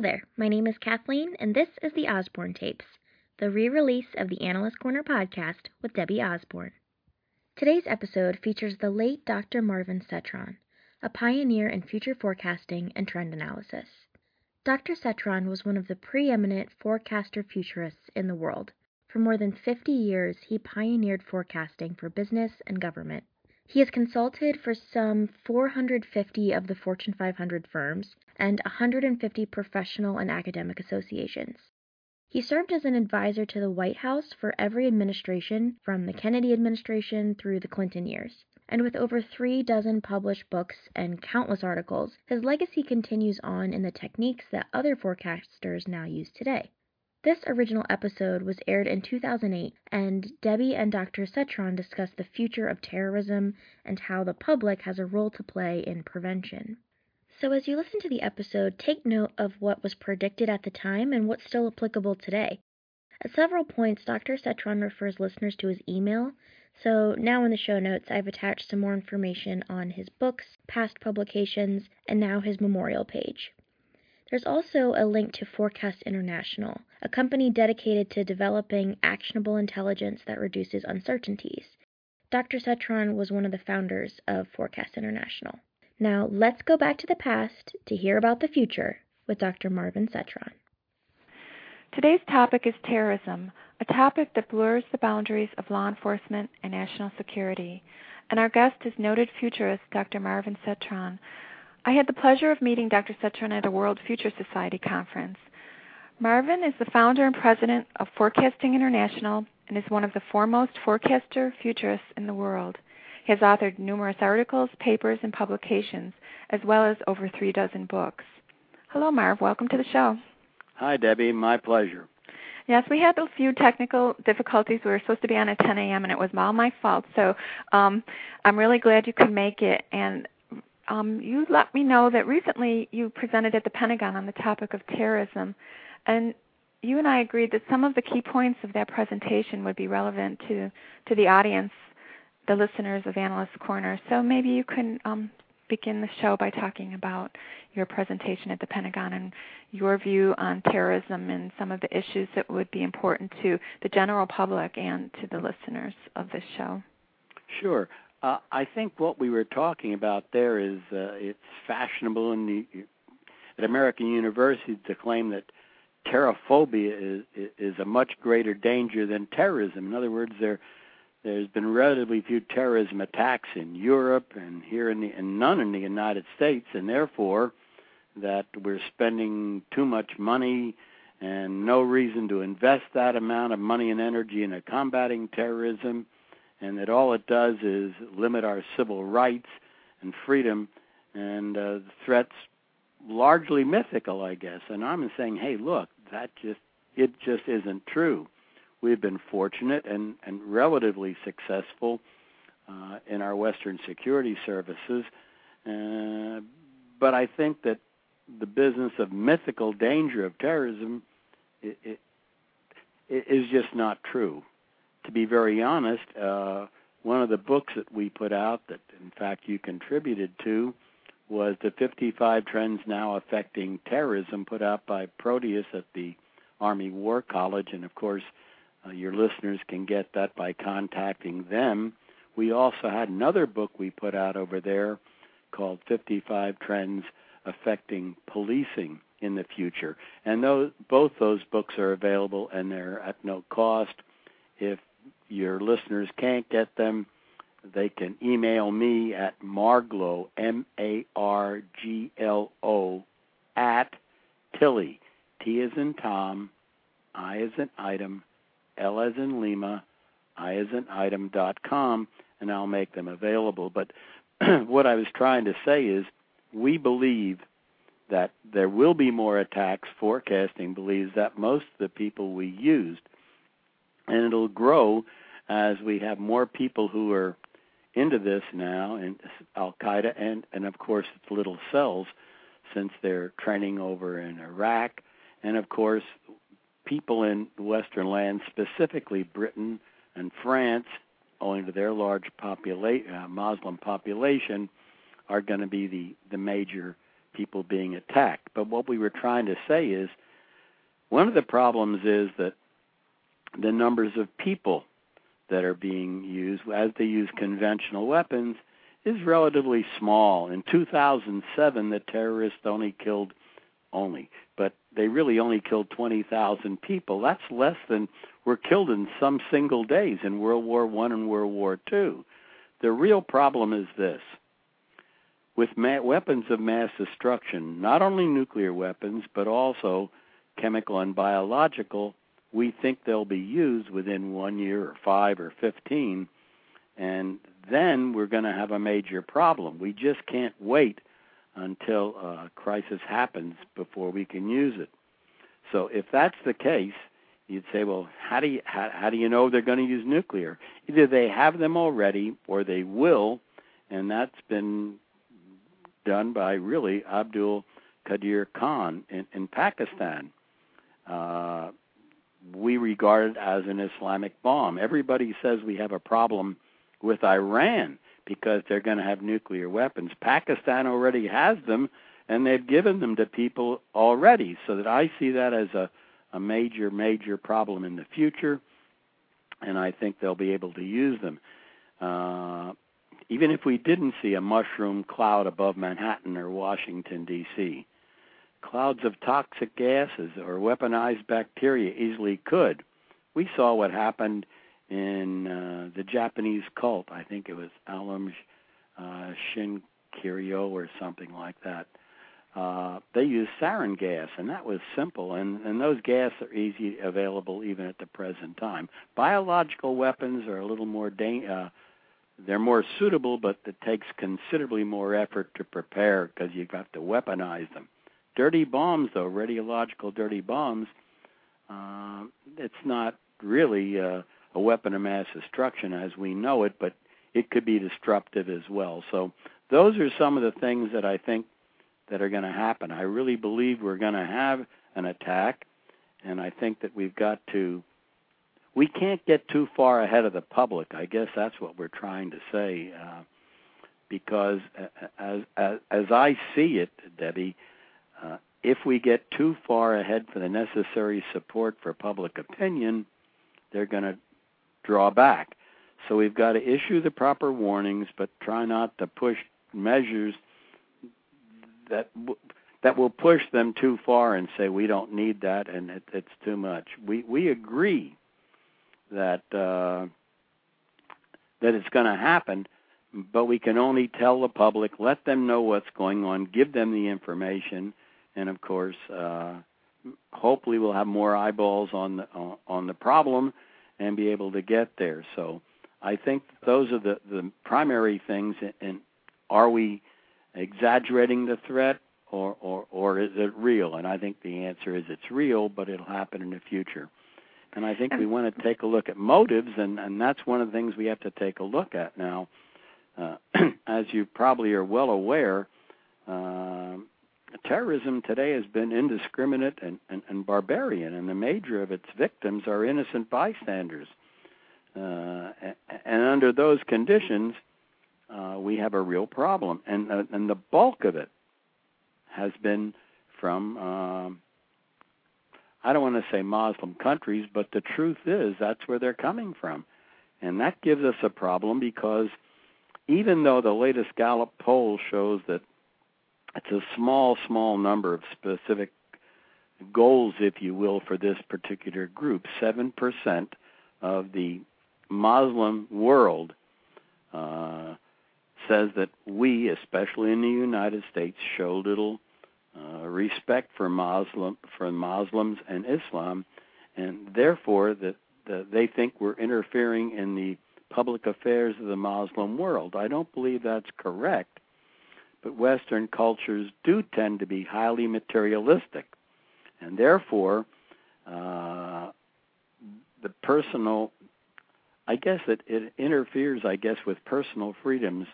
Hello there, my name is Kathleen, and this is the Osborne Tapes, the re release of the Analyst Corner podcast with Debbie Osborne. Today's episode features the late Dr. Marvin Cetron, a pioneer in future forecasting and trend analysis. Dr. Cetron was one of the preeminent forecaster futurists in the world. For more than 50 years, he pioneered forecasting for business and government. He has consulted for some 450 of the Fortune 500 firms and 150 professional and academic associations. He served as an advisor to the White House for every administration from the Kennedy administration through the Clinton years and with over three dozen published books and countless articles, his legacy continues on in the techniques that other forecasters now use today. This original episode was aired in 2008, and Debbie and Dr. Cetron discuss the future of terrorism and how the public has a role to play in prevention. So, as you listen to the episode, take note of what was predicted at the time and what's still applicable today. At several points, Dr. Cetron refers listeners to his email, so now in the show notes, I've attached some more information on his books, past publications, and now his memorial page. There's also a link to Forecast International, a company dedicated to developing actionable intelligence that reduces uncertainties. Dr. Cetron was one of the founders of Forecast International. Now, let's go back to the past to hear about the future with Dr. Marvin Cetron. Today's topic is terrorism, a topic that blurs the boundaries of law enforcement and national security. And our guest is noted futurist Dr. Marvin Cetron. I had the pleasure of meeting Dr. Cetron at a World Future Society conference. Marvin is the founder and president of Forecasting International and is one of the foremost forecaster futurists in the world. He has authored numerous articles, papers, and publications, as well as over three dozen books. Hello, Marv. Welcome to the show. Hi, Debbie. My pleasure. Yes, we had a few technical difficulties. We were supposed to be on at 10 a.m. and it was all my fault. So um, I'm really glad you could make it. And um, you let me know that recently you presented at the Pentagon on the topic of terrorism, and you and I agreed that some of the key points of that presentation would be relevant to to the audience, the listeners of Analyst Corner. So maybe you can um, begin the show by talking about your presentation at the Pentagon and your view on terrorism and some of the issues that would be important to the general public and to the listeners of this show. Sure. Uh, I think what we were talking about there is uh, it's fashionable in the at American universities to claim that terrophobia is is a much greater danger than terrorism. In other words, there there's been relatively few terrorism attacks in Europe and here in the and none in the United States, and therefore that we're spending too much money and no reason to invest that amount of money and energy into combating terrorism, and that all it does is limit our civil rights and freedom, and uh, threats largely mythical, I guess. And I'm saying, hey, look, that just it just isn't true we've been fortunate and, and relatively successful uh, in our Western security services. Uh, but I think that the business of mythical danger of terrorism it, it, it is just not true. To be very honest, uh, one of the books that we put out that, in fact, you contributed to was the 55 Trends Now Affecting Terrorism, put out by Proteus at the Army War College. And of course, uh, your listeners can get that by contacting them. We also had another book we put out over there called 55 Trends Affecting Policing in the Future. And those, both those books are available and they're at no cost. If your listeners can't get them, they can email me at marglo, M A R G L O, at Tili, T as in Tom, I as in item, L as in Lima, I as in item dot com, and I'll make them available. But what I was trying to say is we believe that there will be more attacks. Forecasting believes that most of the people we used, and it'll grow as we have more people who are into this now, and Al Qaeda, and and of course its little cells, since they're training over in Iraq, and of course people in the Western lands, specifically Britain and France, owing to their large popula- uh, Muslim population, are going to be the, the major people being attacked. But what we were trying to say is one of the problems is that the numbers of people that are being used as they use conventional weapons is relatively small. In 2007, the terrorists only killed only, but they really only killed 20,000 people. That's less than were killed in some single days in World War One and World War Two. The real problem is this: with ma- weapons of mass destruction, not only nuclear weapons but also chemical and biological, we think they'll be used within one year or five or 15, and then we're going to have a major problem. We just can't wait until a crisis happens before we can use it. So if that's the case, you'd say, well, how do you how, how do you know they're going to use nuclear? Either they have them already, or they will, and that's been done by really Abdul Qadir Khan in, in Pakistan. Uh, we regard it as an Islamic bomb. Everybody says we have a problem with Iran because they're going to have nuclear weapons. Pakistan already has them, and they've given them to people already. So that I see that as a, a major, major problem in the future, and I think they'll be able to use them. Uh, even if we didn't see a mushroom cloud above Manhattan or Washington, D.C., clouds of toxic gases or weaponized bacteria easily could. We saw what happened in uh, the Japanese cult. I think it was Aum uh, Shinrikyo or something like that. Uh, they used sarin gas, and that was simple. And, and those gas are easy available even at the present time. Biological weapons are a little more da- uh, they're more suitable, but it takes considerably more effort to prepare because you have got to weaponize them. Dirty bombs, though, radiological dirty bombs, uh, it's not really uh, a weapon of mass destruction as we know it, but it could be disruptive as well. So those are some of the things that I think that are going to happen. I really believe we're going to have an attack, and I think that we've got to. We can't get too far ahead of the public. I guess that's what we're trying to say, uh, because as, as as I see it, Debbie, uh, if we get too far ahead for the necessary support for public opinion, they're going to draw back. So we've got to issue the proper warnings, but try not to push measures that that will push them too far and say we don't need that and it, it's too much. We we agree that uh, that it's going to happen, but we can only tell the public, let them know what's going on, give them the information, and of course, uh, hopefully we'll have more eyeballs on the on the problem and be able to get there. So I think those are the, the primary things. And are we exaggerating the threat or, or, or is it real? And I think the answer is it's real, but it'll happen in the future. And I think we want to take a look at motives, and, and that's one of the things we have to take a look at now. Uh, as you probably are well aware, uh, terrorism today has been indiscriminate and, and, and, barbarian, and the major of its victims are innocent bystanders. Uh, and under those conditions, uh, we have a real problem, and uh, and the bulk of it has been from um, I don't want to say Muslim countries, but the truth is that's where they're coming from, and that gives us a problem because even though the latest Gallup poll shows that it's a small, small number of specific goals, if you will, for this particular group. 7% of the Muslim world uh, says that we, especially in the United States, show little uh, respect for Muslim for Muslims and Islam, and therefore that the, they think we're interfering in the public affairs of the Muslim world. I don't believe that's correct but Western cultures do tend to be highly materialistic, and therefore, uh, the personal, I guess it, it interferes, I guess, with personal freedoms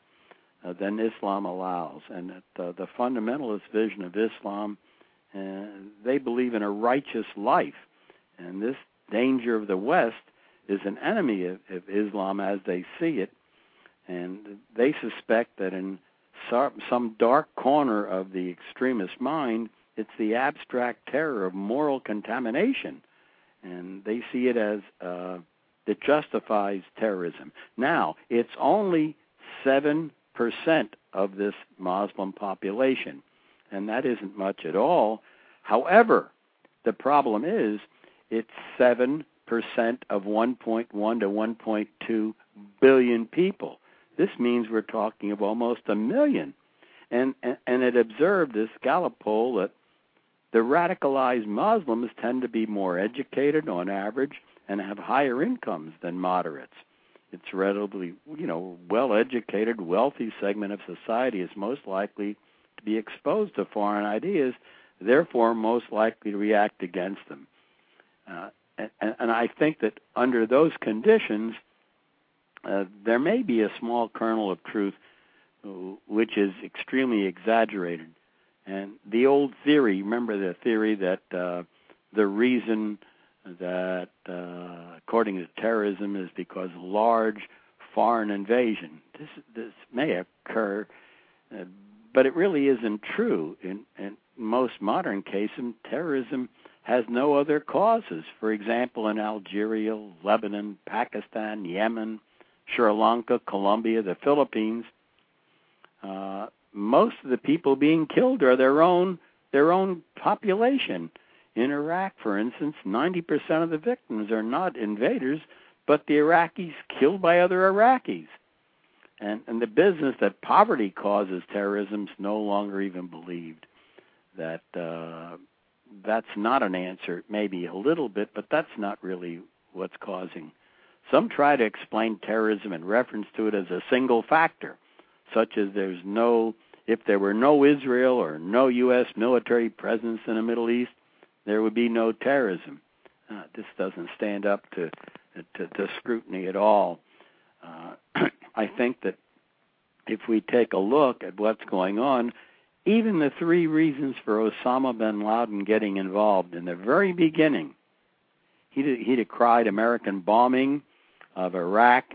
uh, than Islam allows, and that, the fundamentalist vision of Islam, uh, they believe in a righteous life, and this danger of the West is an enemy of, of Islam as they see it, and they suspect that in some dark corner of the extremist mind. It's the abstract terror of moral contamination, and they see it as uh, that justifies terrorism. Now, it's only seven percent of this Muslim population, and that isn't much at all. However, the problem is it's seven percent of 1.1 to 1.2 billion people. This means we're talking of almost a million. And, and, and it observed this Gallup poll that the radicalized Muslims tend to be more educated on average and have higher incomes than moderates. It's relatively, you know, well-educated, wealthy segment of society is most likely to be exposed to foreign ideas, therefore most likely to react against them. Uh, and, and I think that under those conditions, uh, there may be a small kernel of truth uh, which is extremely exaggerated. And the old theory, remember the theory that uh, the reason that, uh, according to terrorism, is because large foreign invasion. This this may occur, uh, but it really isn't true. In, in most modern cases, terrorism has no other causes. For example, in Algeria, Lebanon, Pakistan, Yemen, Sri Lanka, Colombia, the Philippines, uh, most of the people being killed are their own their own population. In Iraq, for instance, 90% of the victims are not invaders, but the Iraqis killed by other Iraqis. And, and the business that poverty causes terrorism is no longer even believed. That uh, that's not an answer, maybe a little bit, but that's not really what's causing. Some try to explain terrorism in reference to it as a single factor, such as there's no, if there were no Israel or no U.S. military presence in the Middle East, there would be no terrorism. Uh, this doesn't stand up to, to, to scrutiny at all. Uh, I think that if we take a look at what's going on, even the three reasons for Osama bin Laden getting involved in the very beginning, he he decried American bombing of Iraq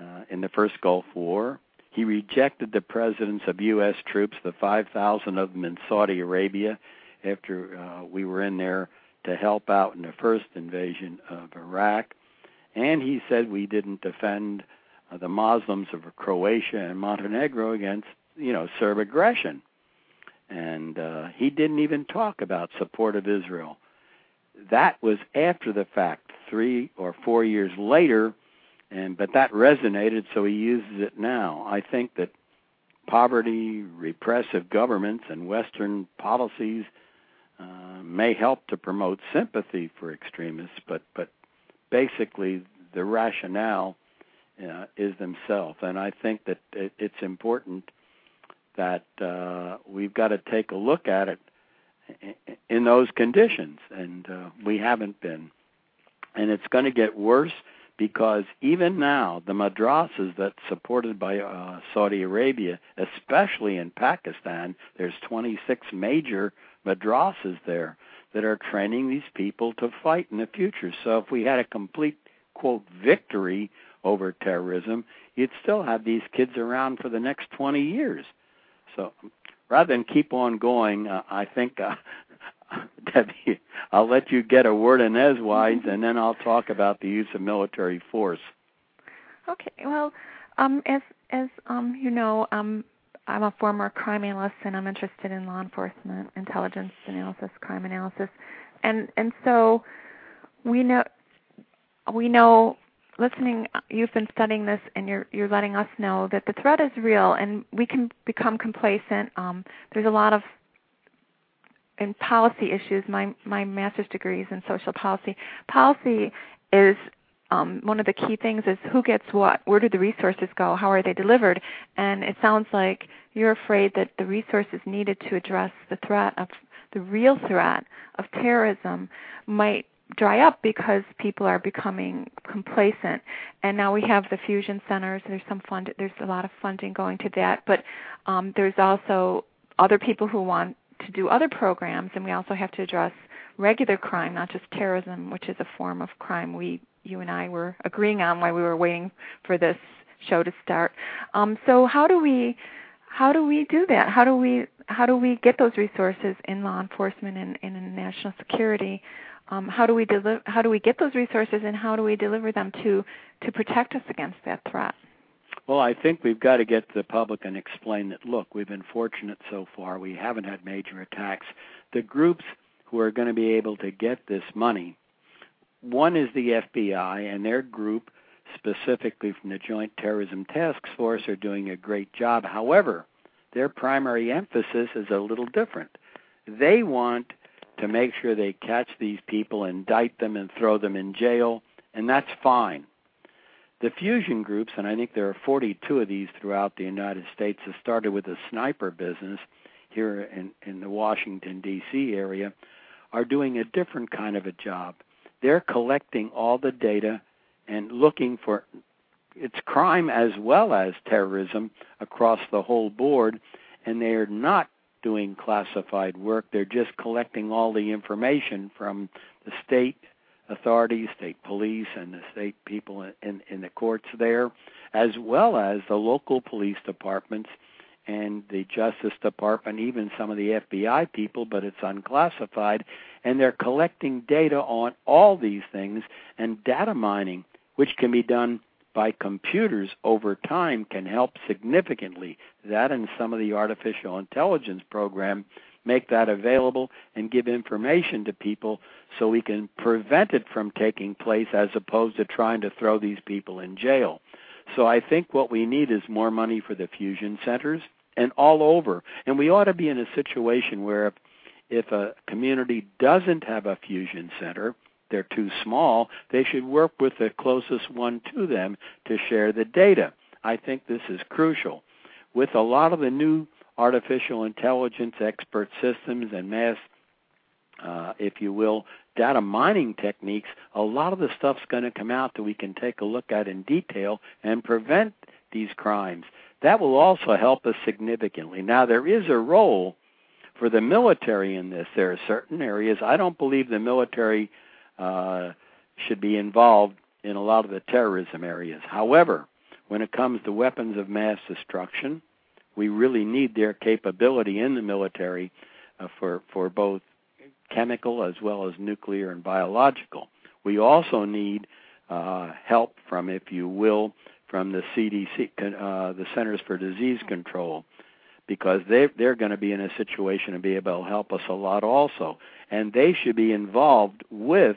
uh, in the first Gulf War. He rejected the presence of U.S. troops, the 5,000 of them in Saudi Arabia, after uh, we were in there to help out in the first invasion of Iraq. And he said we didn't defend uh, the Muslims of Croatia and Montenegro against, you know, Serb aggression and uh, he didn't even talk about support of Israel. That was after the fact, three or four years later, and but that resonated, so he uses it now. I think that poverty, repressive governments, and Western policies uh, may help to promote sympathy for extremists, but but basically the rationale uh, is themselves, and I think that it, it's important that uh, we've got to take a look at it in those conditions, and uh, we haven't been. And it's going to get worse because even now, the madrasas that's supported by uh, Saudi Arabia, especially in Pakistan, there's 26 major madrasas there that are training these people to fight in the future. So if we had a complete quote victory over terrorism, you'd still have these kids around for the next 20 years. So rather than keep on going, uh, I think uh, Debbie, I'll let you get a word in edgewise, and then I'll talk about the use of military force. Okay. Well, um, as as um, you know, um, I'm a former crime analyst, and I'm interested in law enforcement, intelligence analysis, crime analysis, and and so we know we know listening, you've been studying this, and you're you're letting us know that the threat is real, and we can become complacent. Um, there's a lot of in policy issues. My my master's degree is in social policy. Policy is um, one of the key things is who gets what, where do the resources go, how are they delivered, and it sounds like you're afraid that the resources needed to address the threat of the real threat of terrorism might dry up because people are becoming complacent and now we have the fusion centers there's some fund there's a lot of funding going to that but um, there's also other people who want to do other programs and we also have to address regular crime not just terrorism which is a form of crime we you and I were agreeing on while we were waiting for this show to start um, so how do we how do we do that? How do we how do we get those resources in law enforcement and, and in national security? Um, how do we deliver? How do we get those resources, and how do we deliver them to to protect us against that threat? Well, I think we've got to get to the public and explain that. Look, we've been fortunate so far; we haven't had major attacks. The groups who are going to be able to get this money, one is the FBI and their group specifically from the Joint Terrorism Task Force are doing a great job. However, their primary emphasis is a little different. They want to make sure they catch these people, indict them, and throw them in jail, and that's fine. The fusion groups, and I think there are 42 of these throughout the United States, have started with a sniper business here in, in the Washington, D.C. area, are doing a different kind of a job. They're collecting all the data and looking for it's crime as well as terrorism across the whole board, and they are not doing classified work. They're just collecting all the information from the state authorities, state police, and the state people in, in the courts there, as well as the local police departments and the Justice Department, even some of the FBI people, but it's unclassified. And they're collecting data on all these things and data mining which can be done by computers over time can help significantly. That and some of the artificial intelligence program make that available and give information to people so we can prevent it from taking place as opposed to trying to throw these people in jail. So I think what we need is more money for the fusion centers and all over. And we ought to be in a situation where if, if a community doesn't have a fusion center, they're too small, they should work with the closest one to them to share the data. I think this is crucial. With a lot of the new artificial intelligence expert systems and mass, uh, if you will, data mining techniques, a lot of the stuff's going to come out that we can take a look at in detail and prevent these crimes. That will also help us significantly. Now, there is a role for the military in this. There are certain areas. I don't believe the military uh, should be involved in a lot of the terrorism areas. However, when it comes to weapons of mass destruction, we really need their capability in the military uh, for for both chemical as well as nuclear and biological. We also need uh, help from, if you will, from the CDC, uh, the Centers for Disease Control, because they they're going to be in a situation to be able to help us a lot also and they should be involved with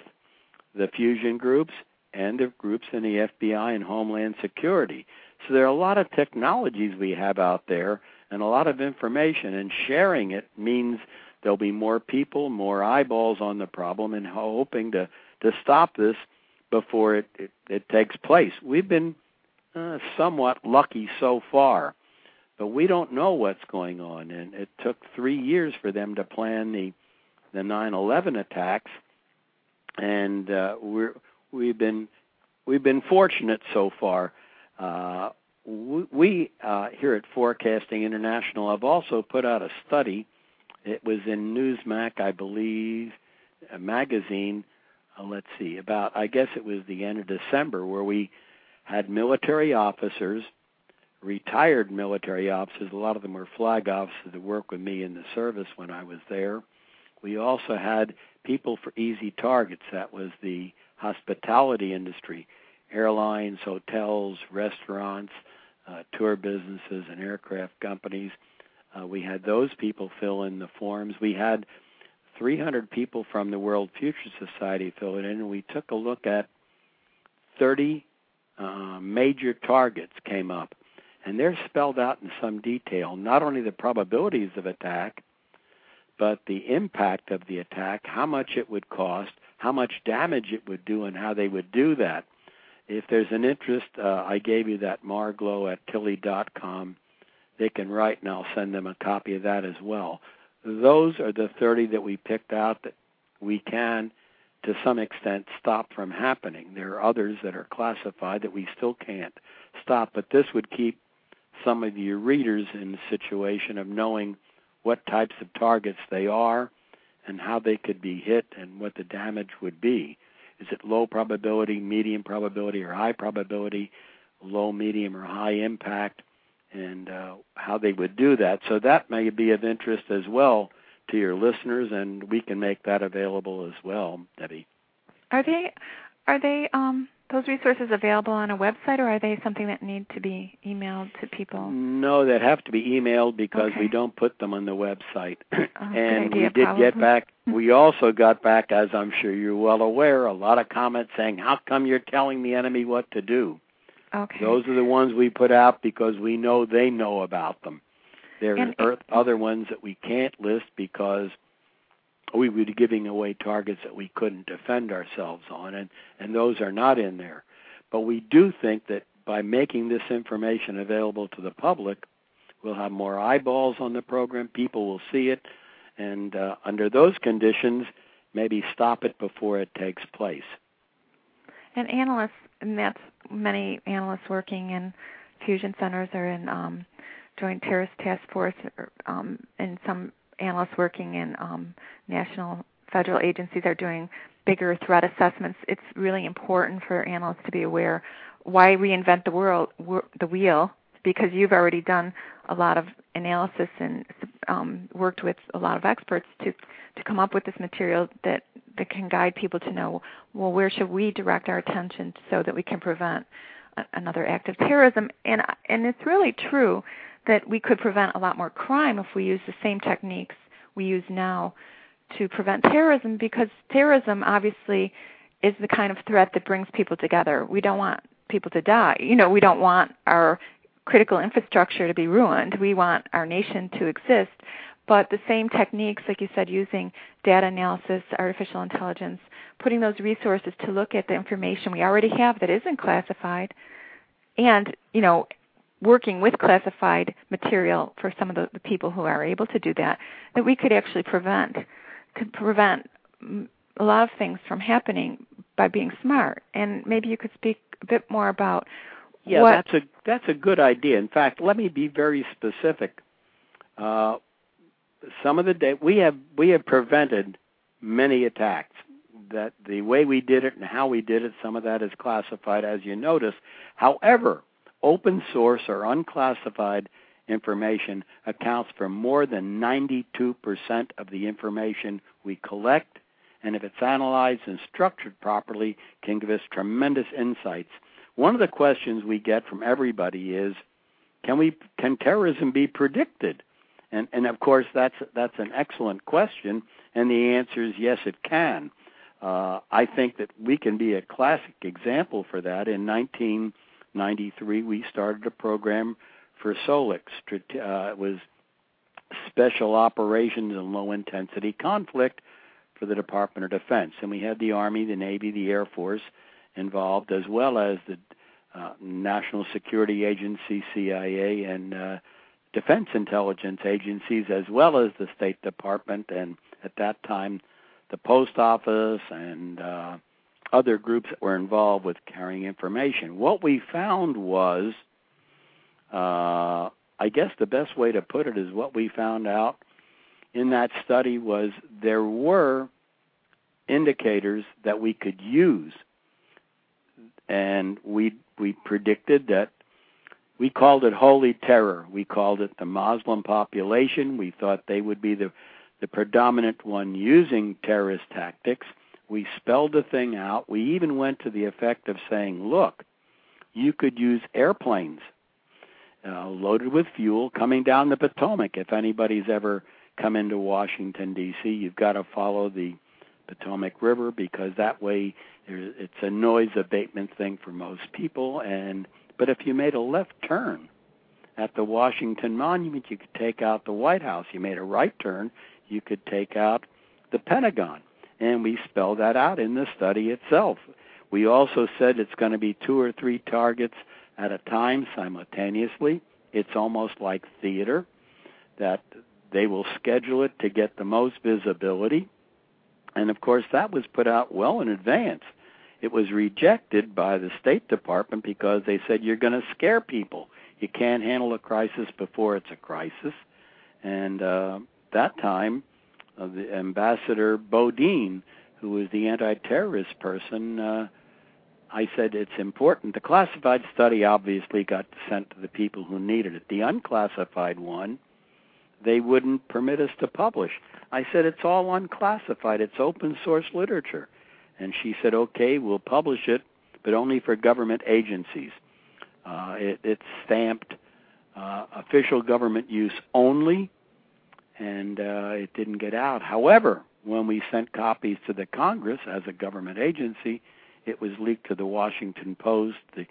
the fusion groups and the groups in the FBI and Homeland Security. So there are a lot of technologies we have out there and a lot of information, and sharing it means there'll be more people, more eyeballs on the problem, and hoping to to stop this before it it, it takes place. We've been uh, somewhat lucky so far, but we don't know what's going on, and it took three years for them to plan the the 9/11 attacks, and uh, we're we've been we've been fortunate so far. Uh, we uh, here at Forecasting International have also put out a study. It was in Newsmax, I believe, a magazine. Uh, let's see, about I guess it was the end of December, where we had military officers, retired military officers. A lot of them were flag officers that worked with me in the service when I was there we also had people for easy targets. That was the hospitality industry, airlines, hotels, restaurants, uh, tour businesses, and aircraft companies. Uh, we had those people fill in the forms. We had 300 people from the World Future Society fill it in, and we took a look at 30 uh, major targets came up, and they're spelled out in some detail. Not only the probabilities of attack, but the impact of the attack, how much it would cost, how much damage it would do, and how they would do that. If there's an interest, uh, I gave you that marglo at tili.com. They can write, and I'll send them a copy of that as well. Those are the 30 that we picked out that we can, to some extent, stop from happening. There are others that are classified that we still can't stop, but this would keep some of your readers in the situation of knowing – what types of targets they are and how they could be hit and what the damage would be. Is it low probability, medium probability, or high probability, low, medium, or high impact? and uh, how they would do that. So that may be of interest as well to your listeners, and we can make that available as well, Debbie. Are they are they um, those resources available on a website, or are they something that need to be emailed to people? No, they have to be emailed because okay. we don't put them on the website. Oh, and we did probably. get back. Mm-hmm. We also got back, as I'm sure you're well aware, a lot of comments saying, "How come you're telling the enemy what to do?" Okay. Those are the ones we put out because we know they know about them. There And- are other ones that we can't list because we would be giving away targets that we couldn't defend ourselves on, and, and those are not in there. But we do think that by making this information available to the public, we'll have more eyeballs on the program, people will see it, and uh, under those conditions, maybe stop it before it takes place. And analysts, and that's many analysts working in fusion centers or in um, Joint Terrorist Task Force, or, um, and some analysts working in um, national federal agencies are doing bigger threat assessments. It's really important for analysts to be aware why reinvent the world, the wheel, because you've already done a lot of analysis and um, worked with a lot of experts to to come up with this material that that can guide people to know well where should we direct our attention so that we can prevent another act of terrorism and and it's really true that we could prevent a lot more crime if we use the same techniques we use now to prevent terrorism because terrorism obviously is the kind of threat that brings people together. We don't want people to die. You know, we don't want our critical infrastructure to be ruined. We want our nation to exist. But the same techniques, like you said, using data analysis, artificial intelligence, putting those resources to look at the information we already have that isn't classified, and you know, working with classified material for some of the, the people who are able to do that, that we could actually prevent could prevent a lot of things from happening by being smart. And maybe you could speak a bit more about yeah, what that's a that's a good idea. In fact, let me be very specific. Uh, some of the day we have we have prevented many attacks. That the way we did it and how we did it, some of that is classified, as you notice. However, open source or unclassified information accounts for more than 92% of the information we collect, and if it's analyzed and structured properly, can give us tremendous insights. One of the questions we get from everybody is, can we can terrorism be predicted? And and of course that's that's an excellent question, and the answer is yes, it can. Uh, I think that we can be a classic example for that. In 1993, we started a program for SOLIX. Uh, it was Special Operations and Low Intensity Conflict for the Department of Defense. And we had the Army, the Navy, the Air Force involved, as well as the uh, National Security Agency, CIA, and uh, defense intelligence agencies, as well as the State Department, and at that time, the Post Office and uh, other groups that were involved with carrying information. What we found was uh, I guess the best way to put it is what we found out in that study was there were indicators that we could use, and we we predicted that we called it holy terror. We called it the Muslim population. We thought they would be the the predominant one using terrorist tactics. We spelled the thing out. We even went to the effect of saying, look, you could use airplanes uh, loaded with fuel coming down the Potomac. If anybody's ever come into Washington D.C., you've got to follow the Potomac River because that way it's a noise abatement thing for most people. And but if you made a left turn at the Washington Monument, you could take out the White House. You made a right turn, you could take out the Pentagon. And we spelled that out in the study itself. We also said it's going to be two or three targets at a time simultaneously. It's almost like theater that they will schedule it to get the most visibility. And of course, that was put out well in advance. It was rejected by the State Department because they said you're going to scare people. You can't handle a crisis before it's a crisis. And uh, that time, the Ambassador Bodine, who was the anti-terrorist person, uh, I said it's important. The classified study obviously got sent to the people who needed it. The unclassified one, they wouldn't permit us to publish. I said it's all unclassified. It's open source literature. And she said, okay, we'll publish it, but only for government agencies. Uh, it, it's stamped uh, official government use only, and uh, it didn't get out. However, when we sent copies to the Congress as a government agency, it was leaked to the Washington Post, the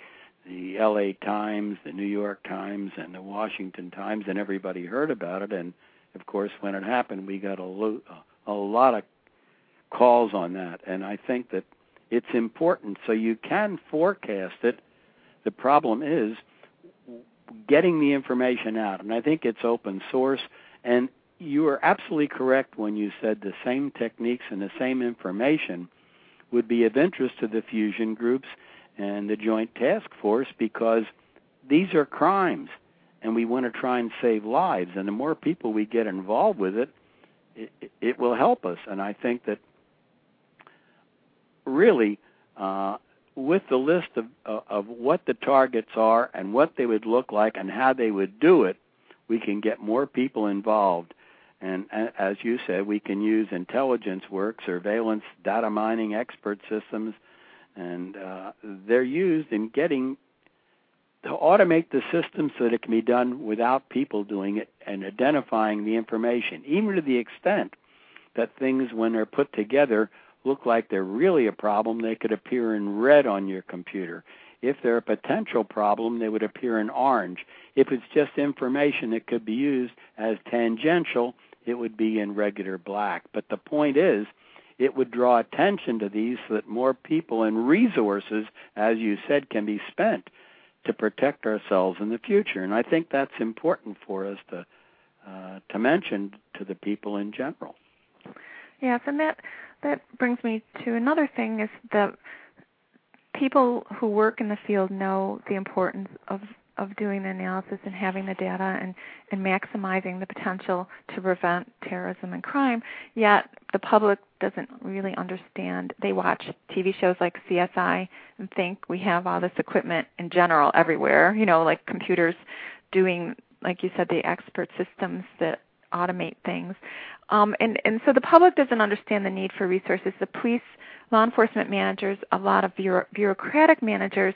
the LA Times, the New York Times, and the Washington Times, and everybody heard about it. And of course, when it happened, we got a, lo- a lot of calls on that. And I think that it's important so you can forecast it. The problem is getting the information out, and I think it's open source. And you are absolutely correct when you said the same techniques and the same information would be of interest to the fusion groups and the Joint Task Force because these are crimes and we want to try and save lives. And the more people we get involved with it, it, it will help us. And I think that really, uh, with the list of, uh, of what the targets are and what they would look like and how they would do it, we can get more people involved. And as you said, we can use intelligence work, surveillance, data mining, expert systems, and uh, they're used in getting to automate the system so that it can be done without people doing it and identifying the information, even to the extent that things, when they're put together, look like they're really a problem. They could appear in red on your computer. If they're a potential problem, they would appear in orange. If it's just information that could be used as tangential, it would be in regular black. But the point is, it would draw attention to these so that more people and resources, as you said, can be spent to protect ourselves in the future. And I think that's important for us to uh, to mention to the people in general. Yes, and that that brings me to another thing is that people who work in the field know the importance of of doing the analysis and having the data and, and maximizing the potential to prevent terrorism and crime, yet the public doesn't really understand. They watch TV shows like CSI and think we have all this equipment in general everywhere, you know, like computers doing, like you said, the expert systems that automate things. Um, and, and so the public doesn't understand the need for resources. The police, law enforcement managers, a lot of bureau- bureaucratic managers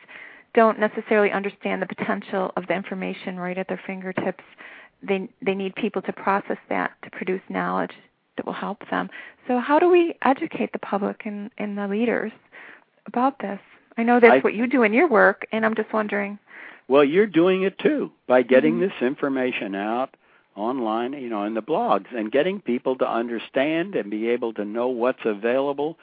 don't necessarily understand the potential of the information right at their fingertips. They they need people to process that to produce knowledge that will help them. So how do we educate the public and, and the leaders about this? I know that's I, what you do in your work, and I'm just wondering. Well, you're doing it too by getting mm-hmm. this information out online, you know, in the blogs and getting people to understand and be able to know what's available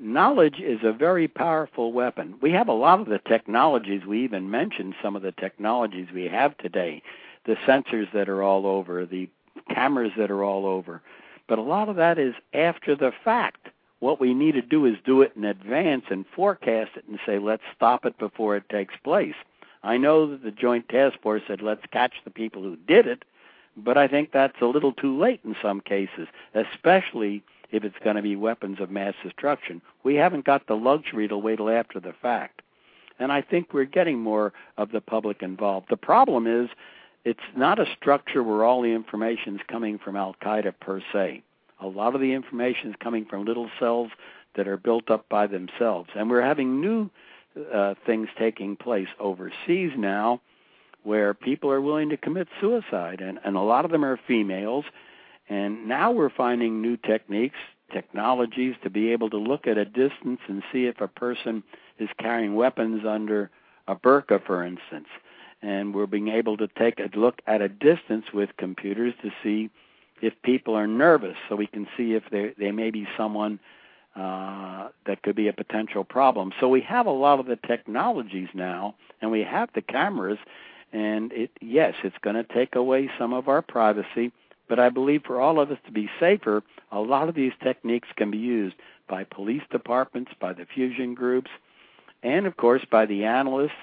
knowledge is a very powerful weapon. We have a lot of the technologies, we even mentioned some of the technologies we have today, the sensors that are all over, the cameras that are all over. But a lot of that is after the fact. What we need to do is do it in advance and forecast it and say, let's stop it before it takes place. I know that the Joint Task Force said, let's catch the people who did it, but I think that's a little too late in some cases, especially if it's going to be weapons of mass destruction. We haven't got the luxury to wait till after the fact. And I think we're getting more of the public involved. The problem is it's not a structure where all the information is coming from Al Qaeda per se. A lot of the information is coming from little cells that are built up by themselves. And we're having new uh, things taking place overseas now where people are willing to commit suicide. And, and a lot of them are females and now we're finding new techniques, technologies to be able to look at a distance and see if a person is carrying weapons under a burqa, for instance. And we're being able to take a look at a distance with computers to see if people are nervous, so we can see if they may be someone uh, that could be a potential problem. So we have a lot of the technologies now, and we have the cameras, and it yes, it's going to take away some of our privacy, but I believe for all of us to be safer, a lot of these techniques can be used by police departments, by the fusion groups, and of course by the analysts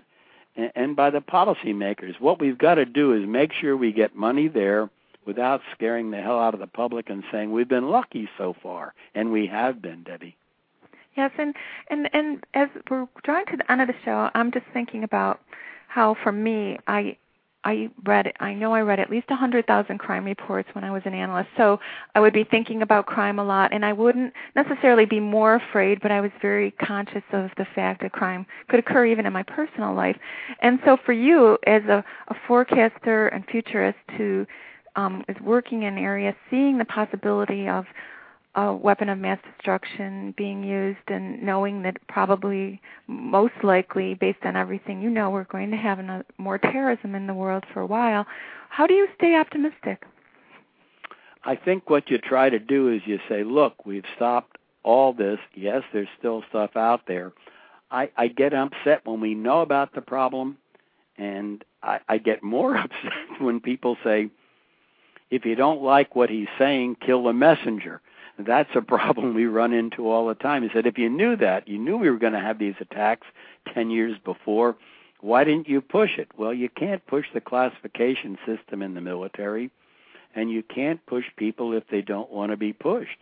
and by the policymakers. What we've got to do is make sure we get money there without scaring the hell out of the public and saying we've been lucky so far, and we have been, Debbie. Yes, and and and as we're drawing to the end of the show, I'm just thinking about how, for me, I I read I know I read at least a 100,000 crime reports when I was an analyst. So I would be thinking about crime a lot and I wouldn't necessarily be more afraid, but I was very conscious of the fact that crime could occur even in my personal life. And so for you as a, a forecaster and futurist who um, is working in areas seeing the possibility of a weapon of mass destruction being used and knowing that probably most likely based on everything you know we're going to have another, uh, more terrorism in the world for a while how do you stay optimistic? I think what you try to do is you say look we've stopped all this. Yes there's still stuff out there. I i get upset when we know about the problem and i i get more upset when people say if you don't like what he's saying kill the messenger that's a problem we run into all the time. He said, if you knew that, you knew we were going to have these attacks 10 years before, why didn't you push it? Well, you can't push the classification system in the military, and you can't push people if they don't want to be pushed.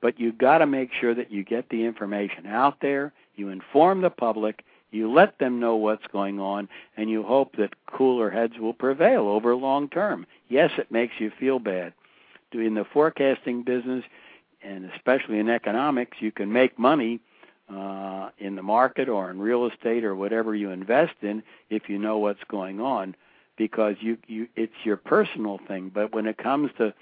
But you've got to make sure that you get the information out there, you inform the public, you let them know what's going on, and you hope that cooler heads will prevail over long term. Yes, it makes you feel bad. In the forecasting business, and especially in economics, you can make money uh, in the market or in real estate or whatever you invest in if you know what's going on, because you you it's your personal thing. But when it comes to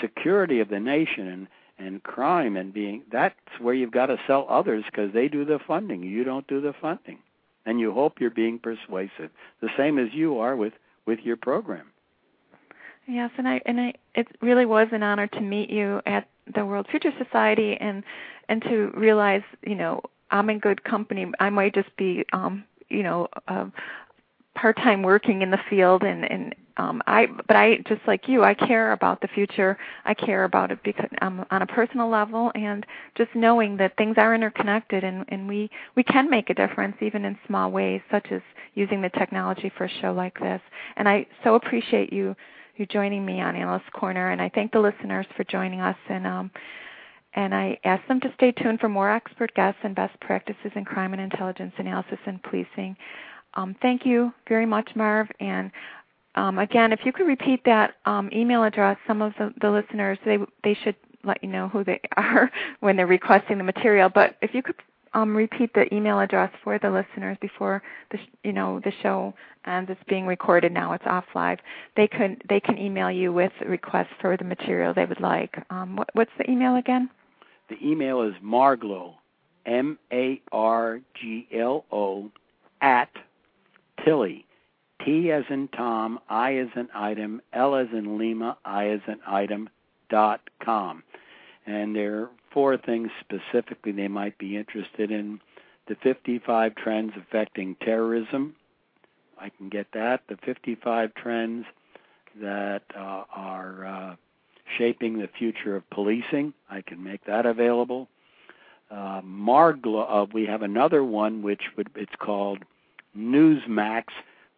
security of the nation and and crime and being that's where you've got to sell others because they do the funding. You don't do the funding. And you hope you're being persuasive the same as you are with with your program. Yes and i and i it really was an honor to meet you at the World Future Society and and to realize, you know, I'm in good company. I might just be, um, you know, uh, part-time working in the field, and and um, I, but I just like you, I care about the future. I care about it because um, on a personal level, and just knowing that things are interconnected, and and we we can make a difference even in small ways, such as using the technology for a show like this. And I so appreciate you you joining me on Analyst Corner, and I thank the listeners for joining us. And um, and I ask them to stay tuned for more expert guests and best practices in crime and intelligence analysis and policing. Um, thank you very much, Marv. And um, again, if you could repeat that um, email address, some of the, the listeners they they should let you know who they are when they're requesting the material. But if you could um, repeat the email address for the listeners before the sh- you know the show and it's being recorded now. It's off live. They can they can email you with requests for the material they would like. Um, what, what's the email again? The email is Marglo, M A R G L O, at Tili, T as in Tom, I as in item, L as in Lima, I as in item, dot com. And they're four things specifically they might be interested in the 55 trends affecting terrorism. I can get that. The 55 trends that uh, are uh, shaping the future of policing. I can make that available. Uh, Marglo, uh, we have another one which would, it's called Newsmax,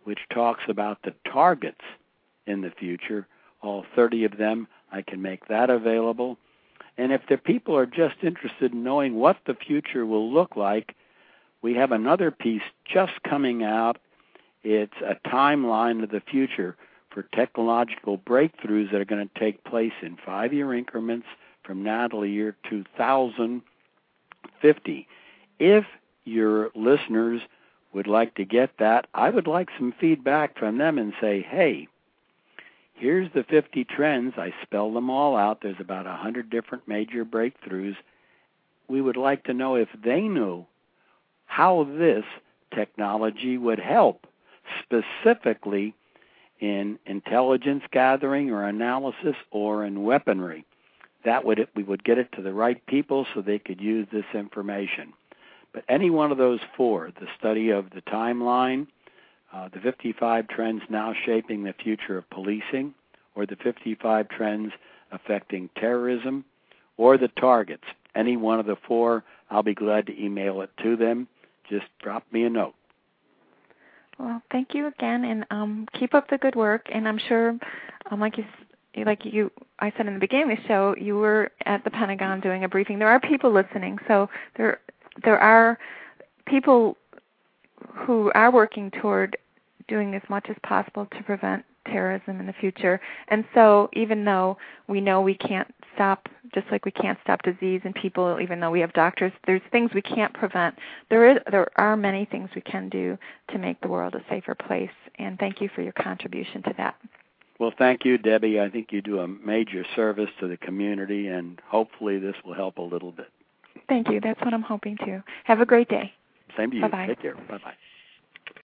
which talks about the targets in the future. All 30 of them, I can make that available. And if the people are just interested in knowing what the future will look like, we have another piece just coming out. It's a timeline of the future for technological breakthroughs that are going to take place in five year increments from now to the year 2050. If your listeners would like to get that, I would like some feedback from them and say, hey, here's the 50 trends. I spell them all out. There's about 100 different major breakthroughs. We would like to know if they knew how this technology would help specifically in intelligence gathering or analysis or in weaponry. That would we would get it to the right people so they could use this information. But any one of those four, the study of the timeline, uh, the 55 trends now shaping the future of policing, or the 55 trends affecting terrorism, or the targets. Any one of the four, I'll be glad to email it to them. Just drop me a note. Well, thank you again, and um, keep up the good work. And I'm sure, um, like you, like you, I said in the beginning of the show, you were at the Pentagon doing a briefing. There are people listening, so there there are people who are working toward doing as much as possible to prevent terrorism in the future. And so, even though we know we can't stop, just like we can't stop disease in people, even though we have doctors, there's things we can't prevent. There is, there are many things we can do to make the world a safer place. And thank you for your contribution to that. Well, thank you, Debbie. I think you do a major service to the community, and hopefully this will help a little bit. Thank you. That's what I'm hoping to. Have a great day. Same to you. Bye-bye. Take care. Bye bye.